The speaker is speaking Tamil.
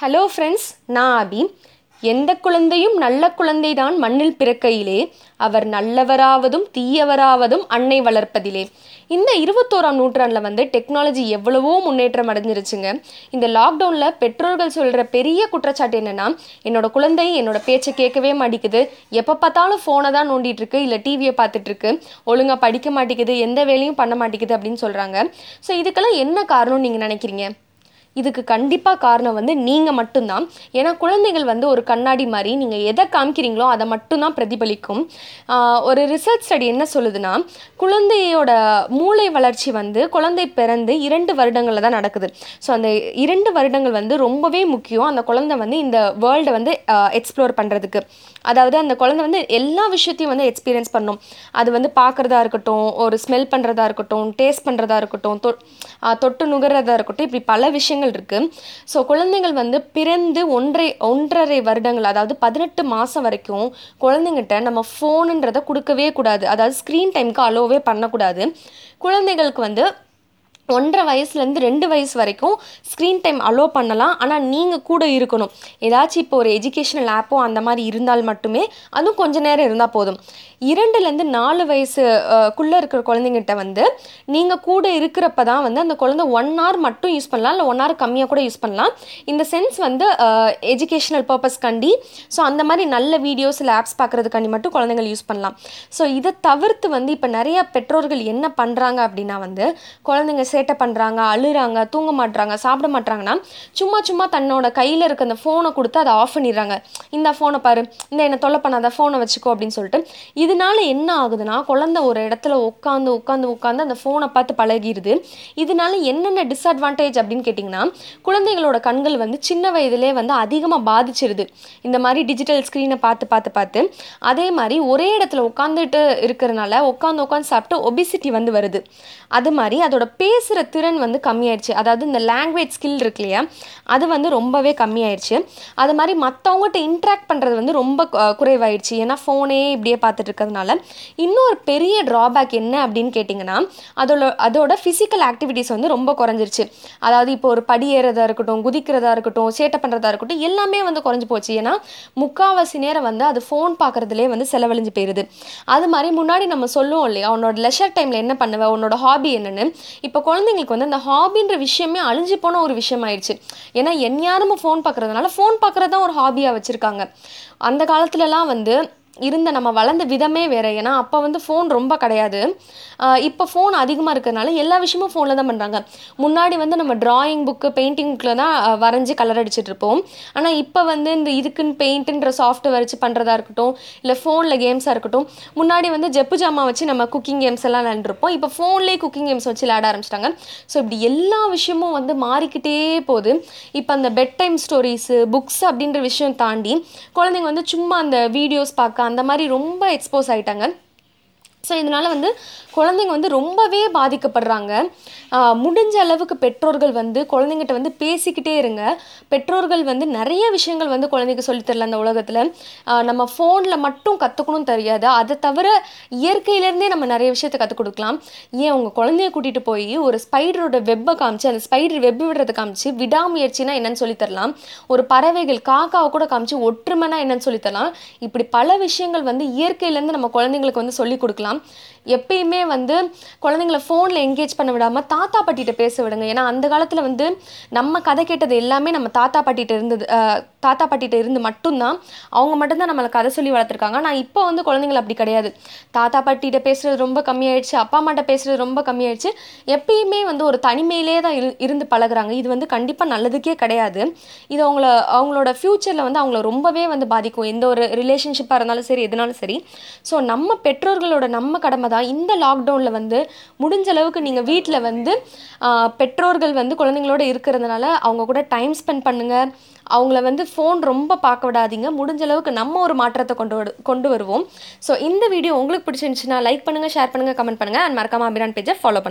ஹலோ ஃப்ரெண்ட்ஸ் நான் அபி. எந்த குழந்தையும் நல்ல குழந்தைதான் மண்ணில் பிறக்கையிலே. அவர் நல்லவராவதும் தீயவராவதும் அன்னை வளர்ப்பதிலே. இந்த இருபத்தோராம் நூற்றாண்டில் வந்து டெக்னாலஜி எவ்வளவோ முன்னேற்றம் அடைஞ்சிருச்சுங்க. இந்த லாக்டவுனில் பெற்றோர்கள் சொல்கிற பெரிய குற்றச்சாட்டு என்னென்னா என்னோட குழந்தை என்னோட பேச்சை கேட்கவே மாட்டேங்குது. எப்போ பார்த்தாலும் ஃபோனை தான் நோண்டிட்டு இருக்கு இல்லை டிவியை பார்த்துட்டு இருக்கு ஒழுங்காக படிக்க மாட்டேங்குது எந்த வேலையும் பண்ண மாட்டேங்குது அப்படின்னு சொல்கிறாங்க ஸோ இதுக்கெல்லாம் என்ன காரணம்னு நீங்கள் நினைக்கிறீங்க? இதுக்கு கண்டிப்பாக காரணம் வந்து நீங்கள் மட்டும்தான். ஏன்னா குழந்தைகள் வந்து ஒரு கண்ணாடி மாதிரி நீங்கள் எதை காமிக்கிறீங்களோ அதை மட்டும்தான் பிரதிபலிக்கும். ஒரு ரிசர்ச் ஸ்டடி என்ன சொல்லுதுன்னா குழந்தையோட மூளை வளர்ச்சி வந்து குழந்தை பிறந்து இரண்டு வருடங்களில் தான் நடக்குது. ஸோ அந்த இரண்டு வருடங்கள் வந்து ரொம்பவே முக்கியம். அந்த குழந்தை வந்து இந்த வேர்ல்டை வந்து எக்ஸ்ப்ளோர் பண்ணுறதுக்கு அதாவது அந்த குழந்தை வந்து எல்லா விஷயத்தையும் வந்து எக்ஸ்பீரியன்ஸ் பண்ணும். அது வந்து பார்க்குறதா இருக்கட்டும் ஒரு ஸ்மெல் பண்ணுறதா இருக்கட்டும் டேஸ்ட் பண்ணுறதா இருக்கட்டும் தொ தொட்டு நுகர்றதா இருக்கட்டும் இப்படி பல விஷயங்கள் இருக்குது ஸோ குழந்தைகள் வந்து பிறந்து ஒன்றை ஒன்றரை வருடங்கள் அதாவது பதினெட்டு மாதம் வரைக்கும் குழந்தைங்கிட்ட நம்ம ஃபோனுன்றதை கொடுக்கவே கூடாது. அதாவது ஸ்க்ரீன் டைமுக்கு அலோவே பண்ணக்கூடாது. குழந்தைகளுக்கு வந்து ஒன்றரை வயசுலேருந்து ரெண்டு வயசு வரைக்கும் ஸ்க்ரீன் டைம் அலோ பண்ணலாம். ஆனால் நீங்கள் கூட இருக்கணும். ஏதாச்சும் இப்போ ஒரு எஜுகேஷனல் ஆப்போ அந்த மாதிரி இருந்தால் மட்டுமே அதுவும் கொஞ்ச நேரம் இருந்தால் போதும். இரண்டுலேருந்து நாலு வயசு இருக்கிற குழந்தைங்கிட்ட வந்து நீங்கள் கூட இருக்கிறப்ப தான் வந்து அந்த குழந்தை ஒன் ஹவர் மட்டும் யூஸ் பண்ணலாம். இல்லை ஒன் ஹவர் கம்மியாக கூட யூஸ் பண்ணலாம். இந்த சென்ஸ் வந்து எஜுகேஷனல் பர்பஸ்க்காண்டி ஸோ அந்த மாதிரி நல்ல வீடியோஸ் இல்லை ஆப்ஸ் பார்க்குறதுக்காண்டி மட்டும் குழந்தைங்க யூஸ் பண்ணலாம். ஸோ இதை தவிர்த்து வந்து இப்போ நிறைய பெற்றோர்கள் என்ன பண்ணுறாங்க அப்படின்னா வந்து குழந்தைங்க சேட்டை பண்ணுறாங்க அழுகிறாங்க தூங்க மாட்றாங்க சாப்பிட மாட்றாங்கன்னா சும்மா சும்மா தன்னோட கையில் இருக்க அந்த ஃபோனை கொடுத்து அதை ஆஃப் பண்ணிடுறாங்க. இந்த ஃபோனை பாரு இந்த என்ன தொல்லை பண்ணாத ஃபோனை வச்சுக்கோ அப்படின்னு சொல்லிட்டு இதனால என்ன ஆகுதுன்னா குழந்தை ஒரு இடத்துல உட்காந்து உட்காந்து உட்காந்து அந்த ஃபோனை பார்த்து பழகிடுது இதனால என்னென்ன டிஸ்அட்வான்டேஜ் அப்படின்னு கேட்டிங்கன்னா குழந்தைகளோட கண்கள் வந்து சின்ன வயதிலே வந்து அதிகமாக பாதிச்சிருது. இந்த மாதிரி டிஜிட்டல் ஸ்க்ரீனை பார்த்து பார்த்து பார்த்து அதே மாதிரி ஒரே இடத்துல உட்காந்துட்டு இருக்கிறனால உட்காந்து உட்காந்து சாப்பிட்டு ஒபிசிட்டி வந்து வருது. அது மாதிரி அதோட பேஸ் பேசுகிற திறன் வந்து கம்மியாயிடுச்சு. அதாவது இந்த லாங்குவேஜ் ஸ்கில் இருக்கு இல்லையா அது வந்து ரொம்பவே கம்மியாயிடுச்சு. அது மாதிரி மற்றவங்ககிட்ட இன்ட்ராக்ட் பண்ணுறது வந்து ரொம்ப குறைவாயிடுச்சு. ஏன்னா ஃபோனே இப்படியே பார்த்துட்டு இருக்கிறதுனால இன்னொரு பெரிய ட்ராபேக் என்ன அப்படின்னு கேட்டிங்கன்னா அதோட அதோட ஃபிசிக்கல் ஆக்டிவிட்டீஸ் வந்து ரொம்ப குறைஞ்சிருச்சு. அதாவது இப்போ ஒரு படி ஏறதா இருக்கட்டும் குதிக்கிறதா இருக்கட்டும் சேட்டை பண்ணுறதா இருக்கட்டும் எல்லாமே வந்து குறைஞ்சு போச்சு. ஏன்னா முக்காவாசி நேரம் வந்து அது ஃபோன் பார்க்குறதுலே வந்து செலவழிஞ்சு போயிடுது அது மாதிரி முன்னாடி நம்ம சொல்லுவோம் இல்லையா உன்னோட லெஷர் டைமில் என்ன பண்ணுவேன் உன்னோட ஹாபி என்னன்னு. இப்போ குழந்தைங்களுக்கு வந்து அந்த ஹாபின்ற விஷயமே அழிஞ்சு போன ஒரு விஷயம் ஆயிடுச்சு. ஏன்னா எந்நேரமும் ஃபோன் பார்க்குறதுனால ஃபோன் பார்க்குறது தான் ஒரு ஹாபியாக வச்சுருக்காங்க. அந்த காலத்துலலாம் வந்து இருந்த நம்ம வளர்ந்த விதமே வேற. ஏன்னா அப்போ வந்து ஃபோன் ரொம்ப கிடையாது. இப்போ ஃபோன் அதிகமாக இருக்கிறதுனால எல்லா விஷயமும் ஃபோனில் தான் பண்ணுறாங்க முன்னாடி வந்து நம்ம டிராயிங் புக்கு பெயிண்டிங் புக்கில் தான் வரைஞ்சி கலர் அடிச்சிட்டு இருப்போம். ஆனால் இப்போ வந்து இந்த இதுக்குன்னு பெயிண்ட்டுன்ற சாஃப்ட்வேர் வச்சு பண்ணுறதா இருக்கட்டும் இல்லை ஃபோனில் கேம்ஸாக இருக்கட்டும் முன்னாடி வந்து ஜெப்பு ஜாமா வச்சு நம்ம குக்கிங் கேம்ஸ் எல்லாம் விளாண்டுருப்போம் இப்போ ஃபோன்லேயே குக்கிங் கேம்ஸ் வச்சு விளையாட ஆரம்பிச்சிட்டாங்க. ஸோ இப்படி எல்லா விஷயமும் வந்து மாறிக்கிட்டே போகுது. இப்போ அந்த பெட் டைம் ஸ்டோரிஸு புக்ஸ் அப்படின்ற விஷயம் தாண்டி குழந்தைங்க வந்து சும்மா அந்த வீடியோஸ் பார்க்க அந்த மாதிரி ரொம்ப எக்ஸ்போஸ் ஆயிட்டாங்க. ஸோ இதனால் வந்து குழந்தைங்க வந்து ரொம்பவே பாதிக்கப்படுறாங்க. முடிஞ்ச அளவுக்கு பெற்றோர்கள் வந்து குழந்தைங்கிட்ட வந்து பேசிக்கிட்டே இருங்க. பெற்றோர்கள் வந்து நிறைய விஷயங்கள் வந்து குழந்தைக்கு சொல்லித் தரல அந்த உலகத்தில். நம்ம ஃபோனில் மட்டும் கற்றுக்கணும் தெரியாது. அதை தவிர இயற்கையிலேருந்தே நம்ம நிறைய விஷயத்தை கற்றுக் கொடுக்கலாம். ஏன் உங்கள் குழந்தைய கூட்டிகிட்டு போய் ஒரு ஸ்பைடரோட வெப்பை காமிச்சு அந்த ஸ்பைடர் வெப் விடுறதை காமிச்சு விடாமுயற்சினா என்னன்னு சொல்லித்தரலாம் ஒரு பறவைகள் காக்காவை கூட காமிச்சு ஒற்றுமைனா என்னன்னு சொல்லித்தரலாம் இப்படி பல விஷயங்கள் வந்து இயற்கையிலேருந்து நம்ம குழந்தைங்களுக்கு வந்து சொல்லிக் கொடுக்கலாம். பார்க்கலாம் எப்பயுமே வந்து குழந்தைங்கள ஃபோனில் என்கேஜ் பண்ண விடாமல் தாத்தா பாட்டிகிட்ட பேச விடுங்க. ஏன்னா அந்த காலத்தில் வந்து நம்ம கதை கேட்டது எல்லாமே நம்ம தாத்தா பாட்டிகிட்ட இருந்தது தாத்தா பாட்டிகிட்ட இருந்து மட்டும்தான் அவங்க மட்டும்தான் நம்மளை கதை சொல்லி வளர்த்துருக்காங்க. ஆனால் இப்போ வந்து குழந்தைங்கள அப்படி கிடையாது. தாத்தா பாட்டிகிட்ட பேசுகிறது ரொம்ப கம்மியாயிடுச்சு அப்பா அம்மாட்ட பேசுகிறது ரொம்ப கம்மியாயிடுச்சு. எப்பயுமே வந்து ஒரு தனிமையிலே தான் இரு இருந்து பழகுறாங்க. இது வந்து கண்டிப்பாக நல்லதுக்கே கிடையாது. இது அவங்கள அவங்களோட ஃப்யூச்சரில் வந்து அவங்கள ரொம்பவே வந்து பாதிக்கும். எந்த ஒரு ரிலேஷன்ஷிப்பாக இருந்தாலும் சரி எதுனாலும் சரி. ஸோ நம்ம பெற்றோர்களோட நம்ம கடமை தான் இந்த லாக்டவுனில் வந்து முடிஞ்ச அளவுக்கு நீங்கள் வீட்டில் வந்து பெற்றோர்கள் வந்து குழந்தைங்களோட இருக்கிறதுனால அவங்க கூட டைம் ஸ்பெண்ட் பண்ணுங்கள் அவங்கள வந்து ஃபோன் ரொம்ப பார்க்க விடாதீங்க. முடிஞ்ச அளவுக்கு நம்ம ஒரு மாற்றத்தை கொண்டு வரு கொண்டு வருவோம். ஸோ இந்த வீடியோ உங்களுக்கு பிடிச்சிருந்துச்சுன்னா லைக் பண்ணுங்கள் ஷேர் பண்ணுங்கள் கமெண்ட் பண்ணுங்கள் அண்ட் மறக்காமல் அபிரான் பேஜை ஃபாலோ பண்ணுங்கள்